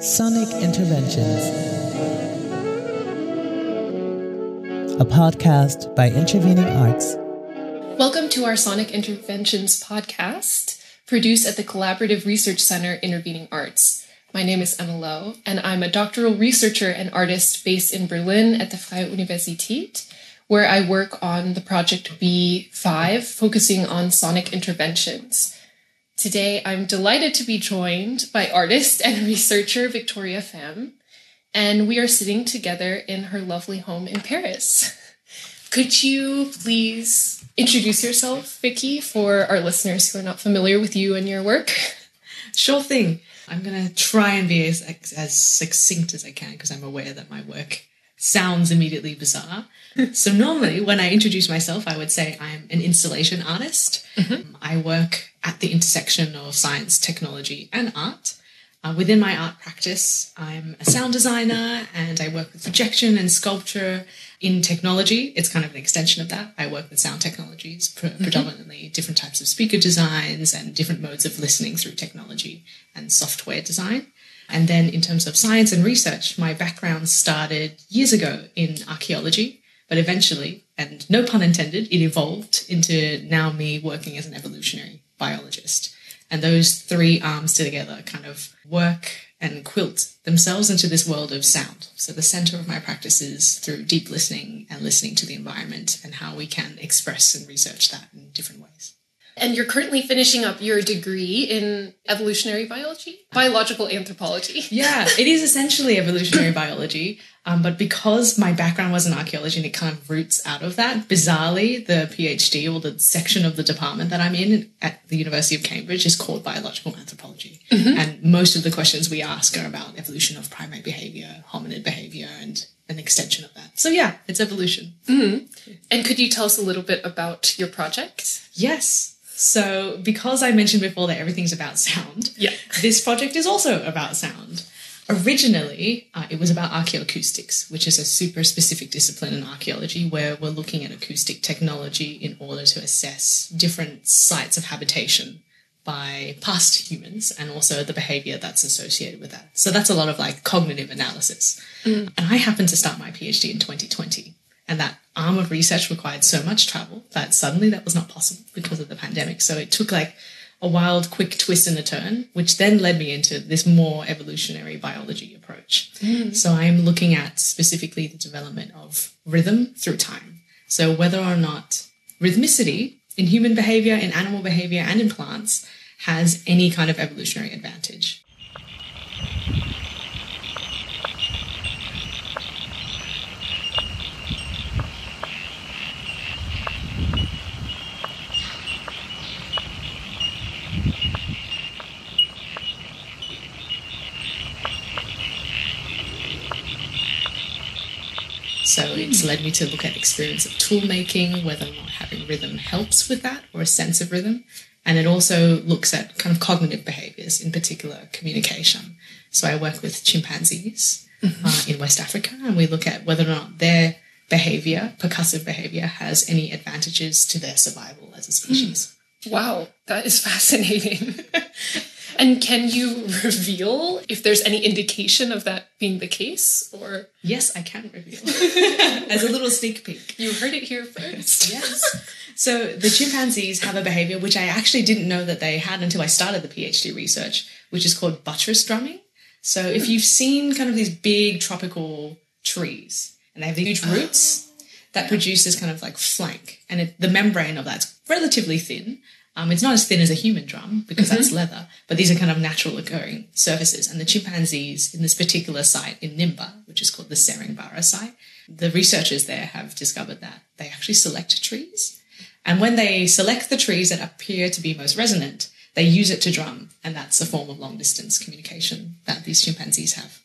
Sonic Interventions, a podcast by Intervening Arts. Welcome to our Sonic Interventions podcast, produced at the Collaborative Research Center Intervening Arts. My name is Emma Lo, and I'm a doctoral researcher and artist based in Berlin at the Freie Universität, where I work on the project B5, focusing on sonic interventions. Today, I'm delighted to be joined by artist and researcher Victoria Pham, and we are sitting together in her lovely home in Paris. Could you please introduce yourself, Vicky, for our listeners who are not familiar with you and your work? Sure thing. I'm going to try and be as, as succinct as I can because I'm aware that my work sounds immediately bizarre. so normally when I introduce myself, I would say I'm an installation artist. Mm-hmm. I work at the intersection of science, technology, and art. Uh, within my art practice, I'm a sound designer and I work with projection and sculpture in technology. It's kind of an extension of that. I work with sound technologies, pre- mm-hmm. predominantly different types of speaker designs and different modes of listening through technology and software design. And then in terms of science and research, my background started years ago in archaeology, but eventually, and no pun intended, it evolved into now me working as an evolutionary. And those three arms together kind of work and quilt themselves into this world of sound. So the center of my practice is through deep listening and listening to the environment and how we can express and research that in different ways. And you're currently finishing up your degree in evolutionary biology, biological anthropology. Yeah, it is essentially evolutionary biology. Um, but because my background was in archaeology and it kind of roots out of that, bizarrely, the PhD or the section of the department that I'm in at the University of Cambridge is called biological anthropology. Mm-hmm. And most of the questions we ask are about evolution of primate behavior, hominid behavior, and an extension of that. So yeah, it's evolution. Mm-hmm. And could you tell us a little bit about your project? Yes. So, because I mentioned before that everything's about sound, yeah. this project is also about sound. Originally, uh, it was about archaeoacoustics, which is a super specific discipline in archaeology where we're looking at acoustic technology in order to assess different sites of habitation by past humans and also the behavior that's associated with that. So that's a lot of like cognitive analysis. Mm. And I happened to start my PhD in 2020. And that arm of research required so much travel that suddenly that was not possible because of the pandemic. So it took like a wild, quick twist and a turn, which then led me into this more evolutionary biology approach. Mm. So I'm looking at specifically the development of rhythm through time. So whether or not rhythmicity in human behavior, in animal behavior, and in plants has any kind of evolutionary advantage. So it's led me to look at experience of tool making, whether or not having rhythm helps with that or a sense of rhythm. And it also looks at kind of cognitive behaviors, in particular communication. So I work with chimpanzees mm-hmm. uh, in West Africa and we look at whether or not their behavior, percussive behavior, has any advantages to their survival as a species. Mm. Wow, that is fascinating. And can you reveal if there's any indication of that being the case or Yes, I can reveal. As a little sneak peek. You heard it here first. yes. So the chimpanzees have a behavior which I actually didn't know that they had until I started the PhD research, which is called buttress drumming. So if you've seen kind of these big tropical trees and they have the huge uh-huh. roots, that produces kind of like flank and it, the membrane of that's relatively thin um, it's not as thin as a human drum because mm-hmm. that's leather, but these are kind of natural occurring surfaces. And the chimpanzees in this particular site in Nimba, which is called the Seringbara site, the researchers there have discovered that they actually select trees. And when they select the trees that appear to be most resonant, they use it to drum. And that's a form of long distance communication that these chimpanzees have.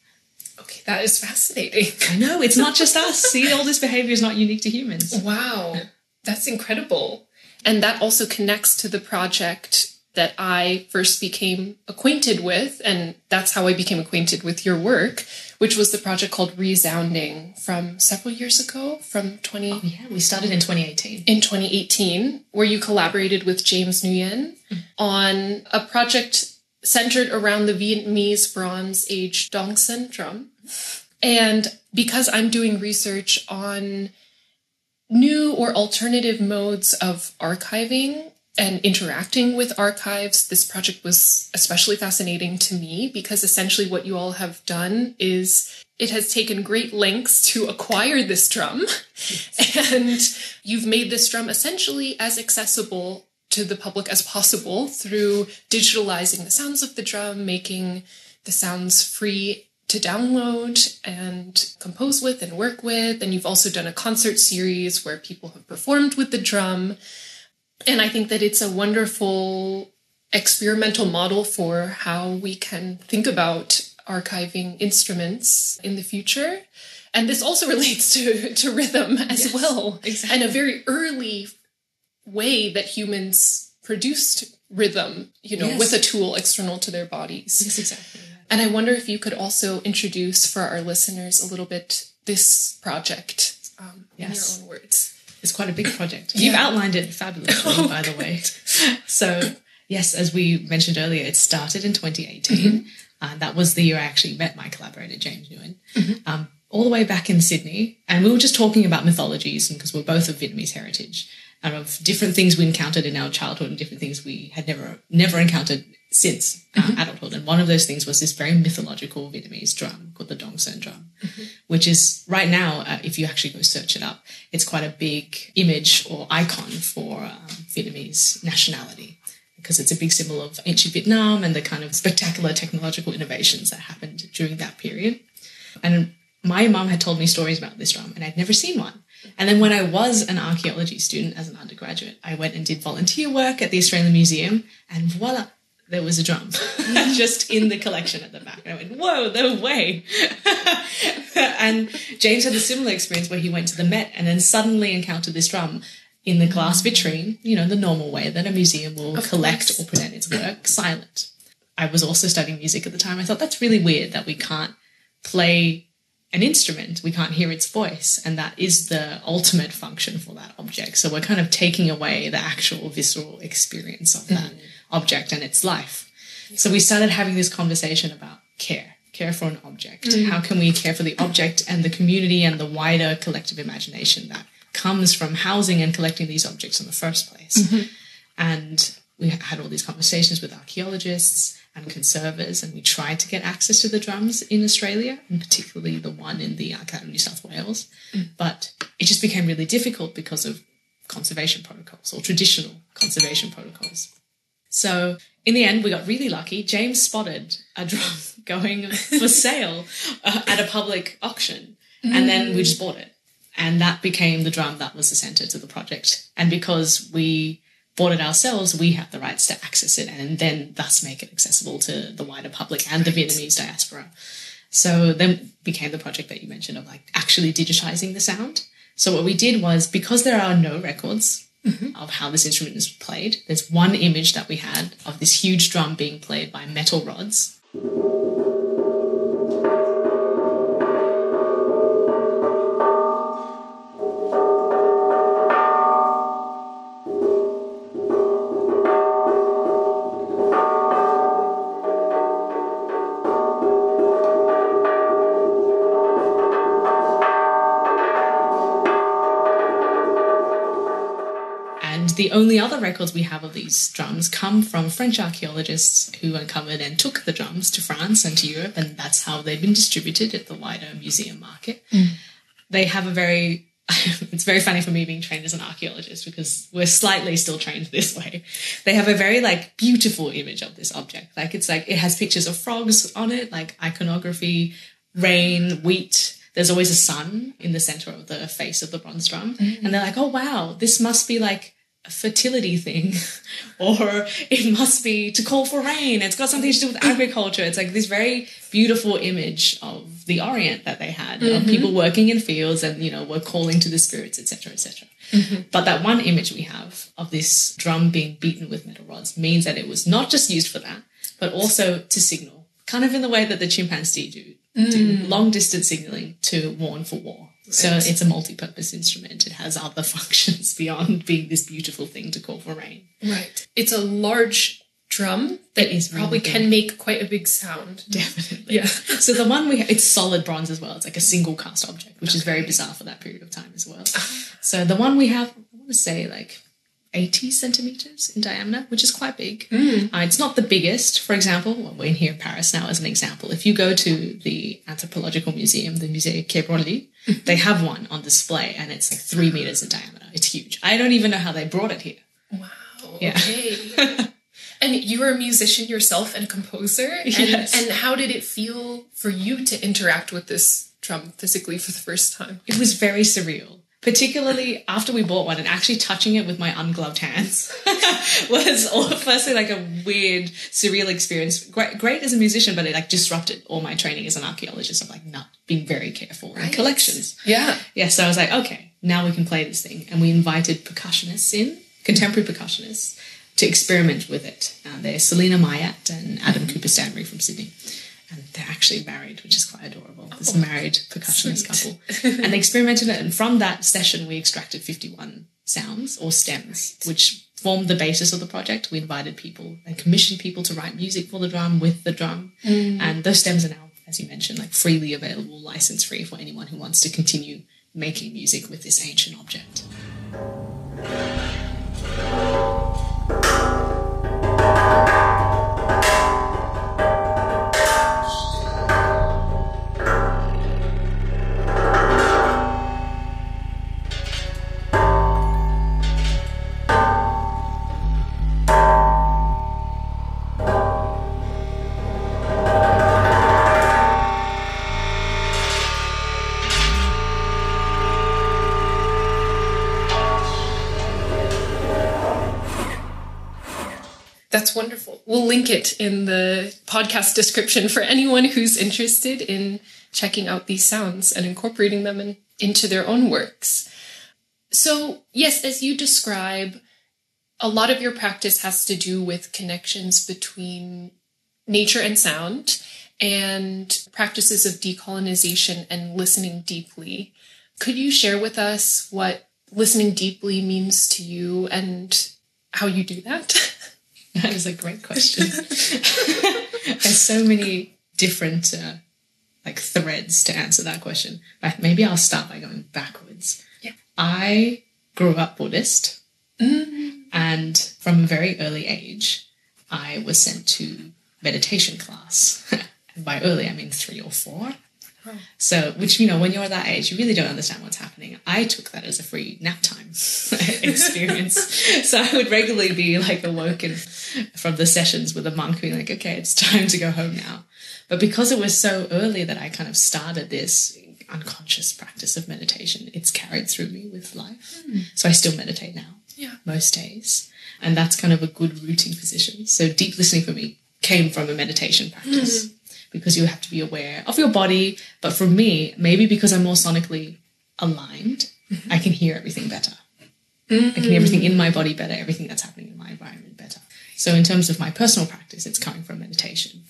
Okay, that is fascinating. I know, it's not just us. See, all this behavior is not unique to humans. Wow, that's incredible. And that also connects to the project that I first became acquainted with. And that's how I became acquainted with your work, which was the project called Resounding from several years ago, from 20. Oh, yeah, we started in 2018. In 2018, where you collaborated with James Nguyen mm-hmm. on a project centered around the Vietnamese Bronze Age Dong Son drum. And because I'm doing research on new or alternative modes of archiving and interacting with archives, this project was especially fascinating to me because essentially what you all have done is it has taken great lengths to acquire this drum. and you've made this drum essentially as accessible to the public as possible through digitalizing the sounds of the drum, making the sounds free to download and compose with and work with. And you've also done a concert series where people have performed with the drum. And I think that it's a wonderful experimental model for how we can think about archiving instruments in the future. And this also relates to, to rhythm as Yes, well. exactly. And a very early way that humans produced rhythm, you know, Yes. with a tool external to their bodies. Yes, exactly. And I wonder if you could also introduce for our listeners a little bit this project um, Yes. in your own words. It's quite a big project. You've Yeah. outlined it fabulously, by the way. So, yes, as we mentioned earlier, it started in 2018. Uh, that was the year I actually met my collaborator, James Nguyen, um, all the way back in Sydney. And we were just talking about mythologies, because we're both of Vietnamese heritage, and of different things we encountered in our childhood and different things we had never never encountered since uh, adulthood. And one of those things was this very mythological Vietnamese drum called the Dong Son drum, which is right now, uh, if you actually go search it up, it's quite a big image or icon for um, Vietnamese nationality because it's a big symbol of ancient Vietnam and the kind of spectacular technological innovations that happened during that period. And my mum had told me stories about this drum, and I'd never seen one. And then when I was an archaeology student as an undergraduate, I went and did volunteer work at the Australian Museum, and voila, there was a drum just in the collection at the back. And I went, whoa, no way. and James had a similar experience where he went to the Met and then suddenly encountered this drum in the glass vitrine, you know, the normal way that a museum will Of collect course. or present its work silent. I was also studying music at the time. I thought that's really weird that we can't play an instrument, we can't hear its voice, and that is the ultimate function for that object. So we're kind of taking away the actual visceral experience of that mm-hmm. object and its life. So we started having this conversation about care, care for an object. Mm-hmm. How can we care for the object and the community and the wider collective imagination that comes from housing and collecting these objects in the first place? Mm-hmm. And we had all these conversations with archaeologists and conservers, and we tried to get access to the drums in Australia, and particularly the one in the Archive of New South Wales. But it just became really difficult because of conservation protocols or traditional conservation protocols. So in the end, we got really lucky. James spotted a drum going for sale uh, at a public auction, and then we just bought it. And that became the drum that was the center to the project. And because we bought it ourselves, we have the rights to access it and then thus make it accessible to the wider public and the Vietnamese diaspora. So then became the project that you mentioned of like actually digitizing the sound. So what we did was because there are no records mm-hmm. of how this instrument is played, there's one image that we had of this huge drum being played by metal rods. The only other records we have of these drums come from French archaeologists who uncovered and took the drums to France and to Europe, and that's how they've been distributed at the wider museum market. Mm. They have a very it's very funny for me being trained as an archaeologist because we're slightly still trained this way. They have a very like beautiful image of this object. Like it's like it has pictures of frogs on it, like iconography, rain, wheat. There's always a sun in the center of the face of the bronze drum. Mm. And they're like, oh wow, this must be like a fertility thing or it must be to call for rain. It's got something to do with mm-hmm. agriculture. It's like this very beautiful image of the orient that they had of mm-hmm. people working in fields and you know were calling to the spirits etc etc mm-hmm. but that one image we have of this drum being beaten with metal rods means that it was not just used for that but also to signal kind of in the way that the chimpanzee do, do mm. long distance signaling to warn for war so it's a multi-purpose instrument. It has other functions beyond being this beautiful thing to call for rain. Right. It's a large drum that It is probably can make quite a big sound. Definitely. Yeah. So the one we it's solid bronze as well. It's like a single cast object, which is very bizarre for that period of time as well. Uh-huh. So the one we have, I want to say like 80 centimeters in diameter, which is quite big. Uh, it's not the biggest. For example, well, we're in here in Paris now as an example. If you go to the Anthropological Museum, the Musée Quai Branly, they have one on display and it's like three meters in diameter. It's huge. I don't even know how they brought it here. Wow. Yeah. Okay. and you are a musician yourself and a composer. And, Yes. and how did it feel for you to interact with this drum physically for the first time? It was very surreal, particularly after we bought one and actually touching it with my ungloved hands was all, firstly like a weird, surreal experience. Great, great as a musician, but it like disrupted all my training as an archaeologist of like not being very careful in collections. Yeah. Yeah, so I was like, okay, now we can play this thing. And we invited percussionists in, contemporary percussionists, to experiment with it. Uh, they're Selena Mayat and Adam Cooper Stanbury from Sydney. And they're actually married, which is quite adorable. This oh, married percussionist couple. and they experimented it. And from that session, we extracted 51 sounds or stems, which formed the basis of the project. We invited people and commissioned people to write music for the drum with the drum. Mm. And those stems are now, as you mentioned, like freely available, license free for anyone who wants to continue making music with this ancient object. That's wonderful. We'll link it in the podcast description for anyone who's interested in checking out these sounds and incorporating them in, into their own works. So, yes, as you describe, a lot of your practice has to do with connections between nature and sound and practices of decolonization and listening deeply. Could you share with us what listening deeply means to you and how you do that? That is a great question. There's so many different uh, like threads to answer that question. But maybe I'll start by going backwards. Yeah. I grew up Buddhist, and from a very early age, I was sent to meditation class. and by early, I mean three or four. So, which, you know, when you're that age, you really don't understand what's happening. I took that as a free nap time experience. so I would regularly be like awoken from the sessions with a monk being like, okay, it's time to go home now. But because it was so early that I kind of started this unconscious practice of meditation, it's carried through me with life. Hmm. So I still meditate now Yeah. most days. And that's kind of a good rooting position. So deep listening for me came from a meditation practice mm-hmm. Because you have to be aware of your body. But for me, maybe because I'm more sonically aligned, I can hear everything better. I can hear mm. everything in my body better, everything that's happening in my environment better. So in terms of my personal practice, it's coming from meditation.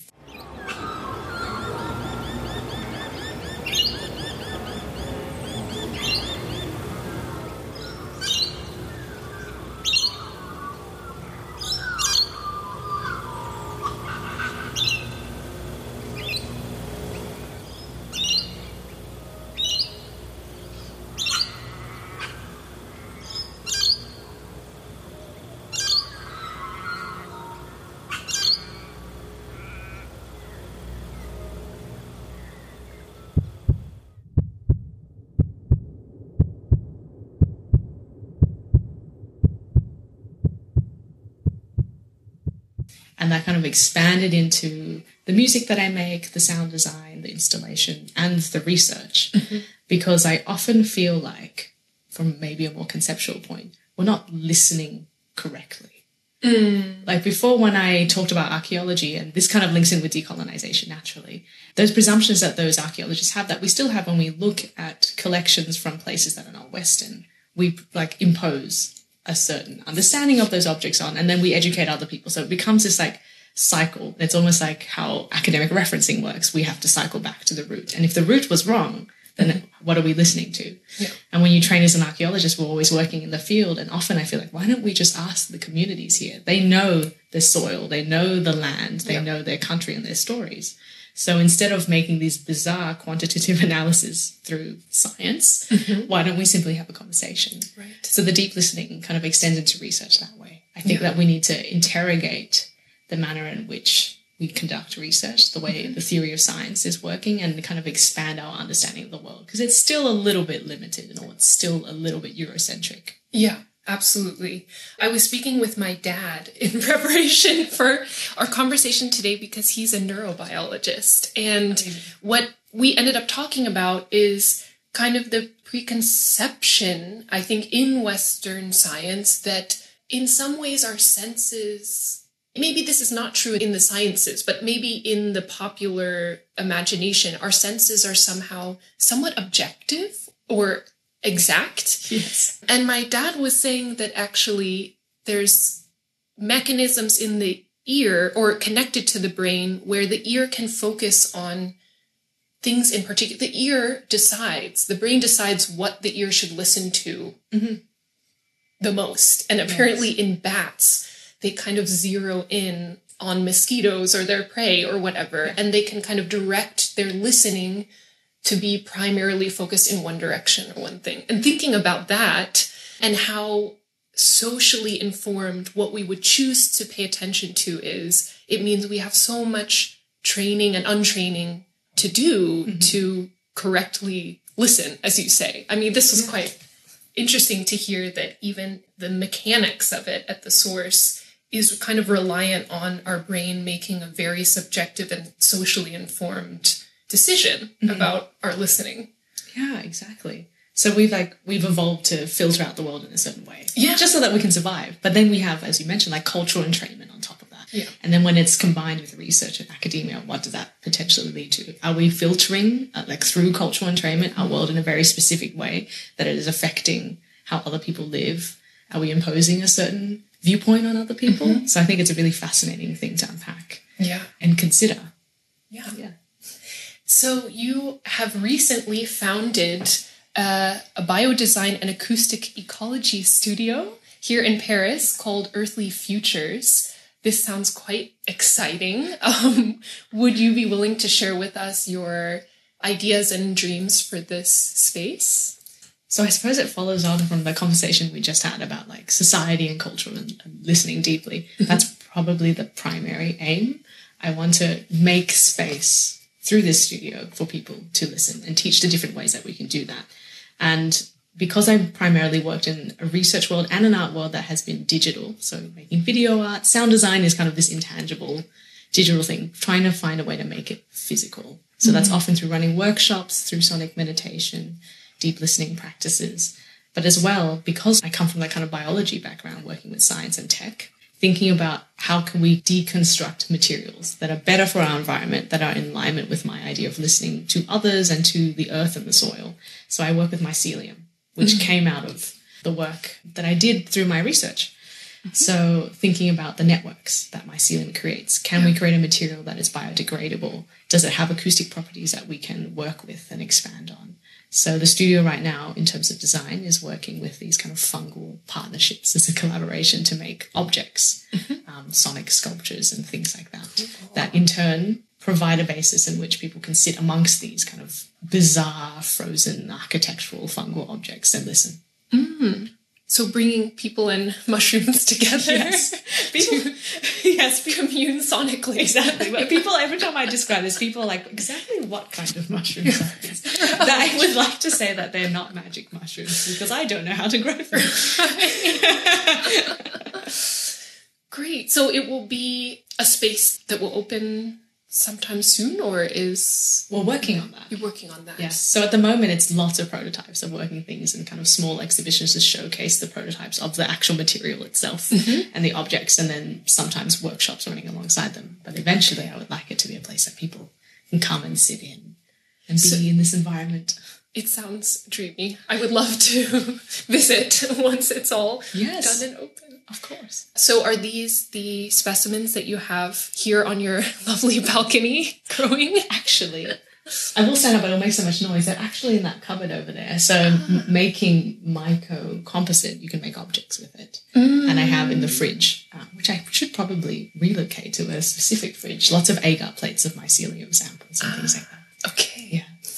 And that kind of expanded into the music that I make, the sound design, the installation, and the research. Mm-hmm. Because I often feel like, from maybe a more conceptual point, we're not listening correctly. Mm. Like before, when I talked about archaeology, and this kind of links in with decolonization naturally, those presumptions that those archaeologists have that we still have when we look at collections from places that are not Western, we like impose a certain understanding of those objects on, and then we educate other people. So it becomes this like cycle. It's almost like how academic referencing works. We have to cycle back to the root. And if the root was wrong, then what are we listening to? And when you train as an archaeologist, we're always working in the field. And often I feel like, why don't we just ask the communities here? They know the soil, they know the land, they Yeah. know their country and their stories. So instead of making these bizarre quantitative analysis through science, mm-hmm. why don't we simply have a conversation? Right. So the deep listening kind of extends into research that way. I think Yeah. that we need to interrogate the manner in which we conduct research, the way mm-hmm. the theory of science is working, and kind of expand our understanding of the world because it's still a little bit limited or it's still a little bit Eurocentric. Yeah, absolutely. I was speaking with my dad in preparation for our conversation today because he's a neurobiologist. And what we ended up talking about is kind of the preconception, I think, in Western science that in some ways our senses. Maybe this is not true in the sciences, but maybe in the popular imagination, our senses are somehow somewhat objective or exact. Yes. And my dad was saying that actually there's mechanisms in the ear or connected to the brain where the ear can focus on things in particular. The ear decides, the brain decides what the ear should listen to Mhm. the most. And apparently in bats, they kind of zero in on mosquitoes or their prey or whatever, and they can kind of direct their listening to be primarily focused in one direction or one thing. And thinking about that and how socially informed what we would choose to pay attention to is, it means we have so much training and untraining to do mm-hmm. to correctly listen, as you say. I mean, this was quite interesting to hear that even the mechanics of it at the source is kind of reliant on our brain making a very subjective and socially informed decision about our listening. Yeah, exactly. So we've like we've evolved to filter out the world in a certain way. Yeah. Just so that we can survive. But then we have, as you mentioned, like cultural entrainment on top of that. Yeah. And then when it's combined with research and academia, what does that potentially lead to? Are we filtering, uh, like through cultural entrainment, our world in a very specific way that it is affecting how other people live? Are we imposing a certain viewpoint on other people? So I think it's a really fascinating thing to unpack Yeah. and consider. Yeah. Yeah. So you have recently founded uh, a biodesign and acoustic ecology studio here in Paris called Earthly Futures. This sounds quite exciting. Um, would you be willing to share with us your ideas and dreams for this space? So I suppose it follows on from the conversation we just had about like society and culture and, and listening deeply. That's probably the primary aim. I want to make space through this studio for people to listen and teach the different ways that we can do that. And because I primarily worked in a research world and an art world that has been digital, so making video art, sound design is kind of this intangible digital thing, trying to find a way to make it physical. So that's mm-hmm. often through running workshops, through sonic meditation, deep listening practices. But as well, because I come from that kind of biology background, working with science and tech, thinking about how can we deconstruct materials that are better for our environment, that are in alignment with my idea of listening to others and to the earth and the soil. So I work with mycelium, which mm-hmm. came out of the work that I did through my research. Mm-hmm. So thinking about the networks that mycelium creates, can we create a material that is biodegradable? Does it have acoustic properties that we can work with and expand on? So the studio right now, in terms of design, is working with these kind of fungal partnerships as a collaboration to make objects, um, sonic sculptures, and things like that. That in turn provide a basis in which people can sit amongst these kind of bizarre, frozen architectural fungal objects and listen. So bringing people and mushrooms together. People, yes, commune sonically. Exactly. But people, every time I describe this, people are like, exactly what kind of mushrooms are these? That I would like to say that they're not magic mushrooms because I don't know how to grow them. Great. So it will be a space that will open sometime soon, or is We're working on that. you're working on that? Yes. So at the moment, it's lots of prototypes of working things and kind of small exhibitions to showcase the prototypes of the actual material itself mm-hmm. and the objects, and then sometimes workshops running alongside them. But eventually, I would like it to be a place that people can come and sit in and be So- in this environment. It sounds dreamy. I would love to visit once it's all Yes. done and open. Of course. So are these the specimens that you have here on your lovely balcony growing? Actually, I will stand up, but it'll make so much noise. They're actually in that cupboard over there. So m- making myco composite, you can make objects with it. And I have in the fridge, uh, which I should probably relocate to a specific fridge, lots of agar plates of mycelium samples and things like that. Okay.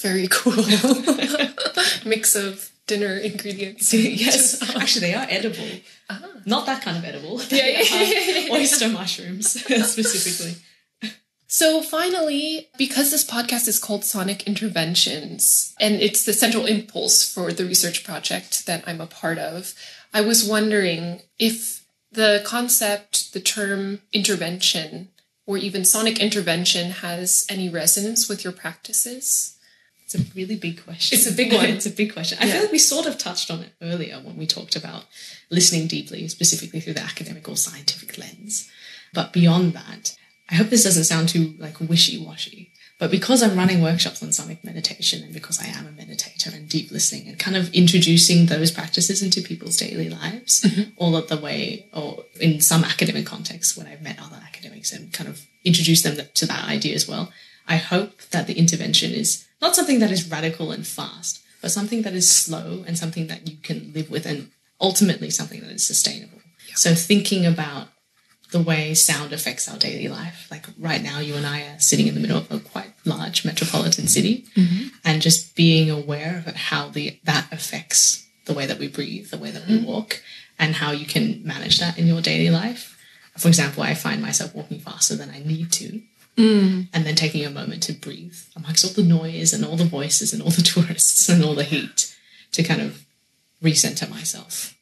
Very cool. Mix of dinner ingredients. yes, actually, they are edible. Ah. Not that kind of edible. Yeah, yeah. oyster mushrooms specifically. So finally, because this podcast is called Sonic Interventions and it's the central impulse for the research project that I'm a part of, I was wondering if the concept, the term intervention, or even sonic intervention has any resonance with your practices. It's a really big question. It's a big one. it's a big question. I Yeah. feel like we sort of touched on it earlier when we talked about listening deeply, specifically through the academic or scientific lens. But beyond that, I hope this doesn't sound too like wishy-washy. But because I'm running workshops on sonic meditation and because I am a meditator and deep listening and kind of introducing those practices into people's daily lives mm-hmm. all of the way, or in some academic context when I've met other academics and kind of introduced them to that idea as well, I hope that the intervention is not something that is radical and fast, but something that is slow and something that you can live with and ultimately something that is sustainable. So thinking about the way sound affects our daily life. Like right now, you and I are sitting in the middle of a quite large metropolitan city, mm-hmm. and just being aware of how the that affects the way that we breathe, the way that we mm-hmm. walk, and how you can manage that in your daily life. For example, I find myself walking faster than I need to, Mm. and then taking a moment to breathe amongst all the noise and all the voices and all the tourists and all the heat to kind of recenter myself.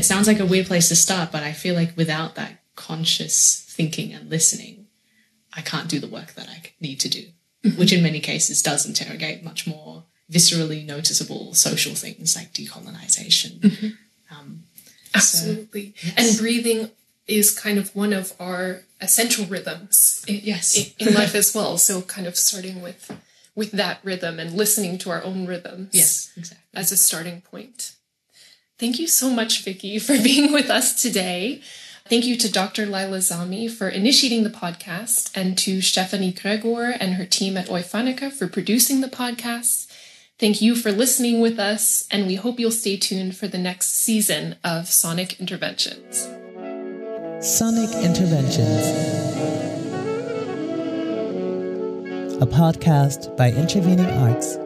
It sounds like a weird place to start, but I feel like without that conscious thinking and listening, I can't do the work that I need to do, which in many cases does interrogate much more viscerally noticeable social things like decolonization. Um, Absolutely. And breathing is kind of one of our essential rhythms in, Yes. in, in life as well. So kind of starting with with that rhythm and listening to our own rhythms. yes, exactly. as a starting point. Thank you so much, Vicky, for being with us today. Thank you to Dr. Lila Zami for initiating the podcast and to Stephanie Gregor and her team at Oifanica for producing the podcast. Thank you for listening with us, and we hope you'll stay tuned for the next season of Sonic Interventions. Sonic Interventions. A podcast by Intervening Arts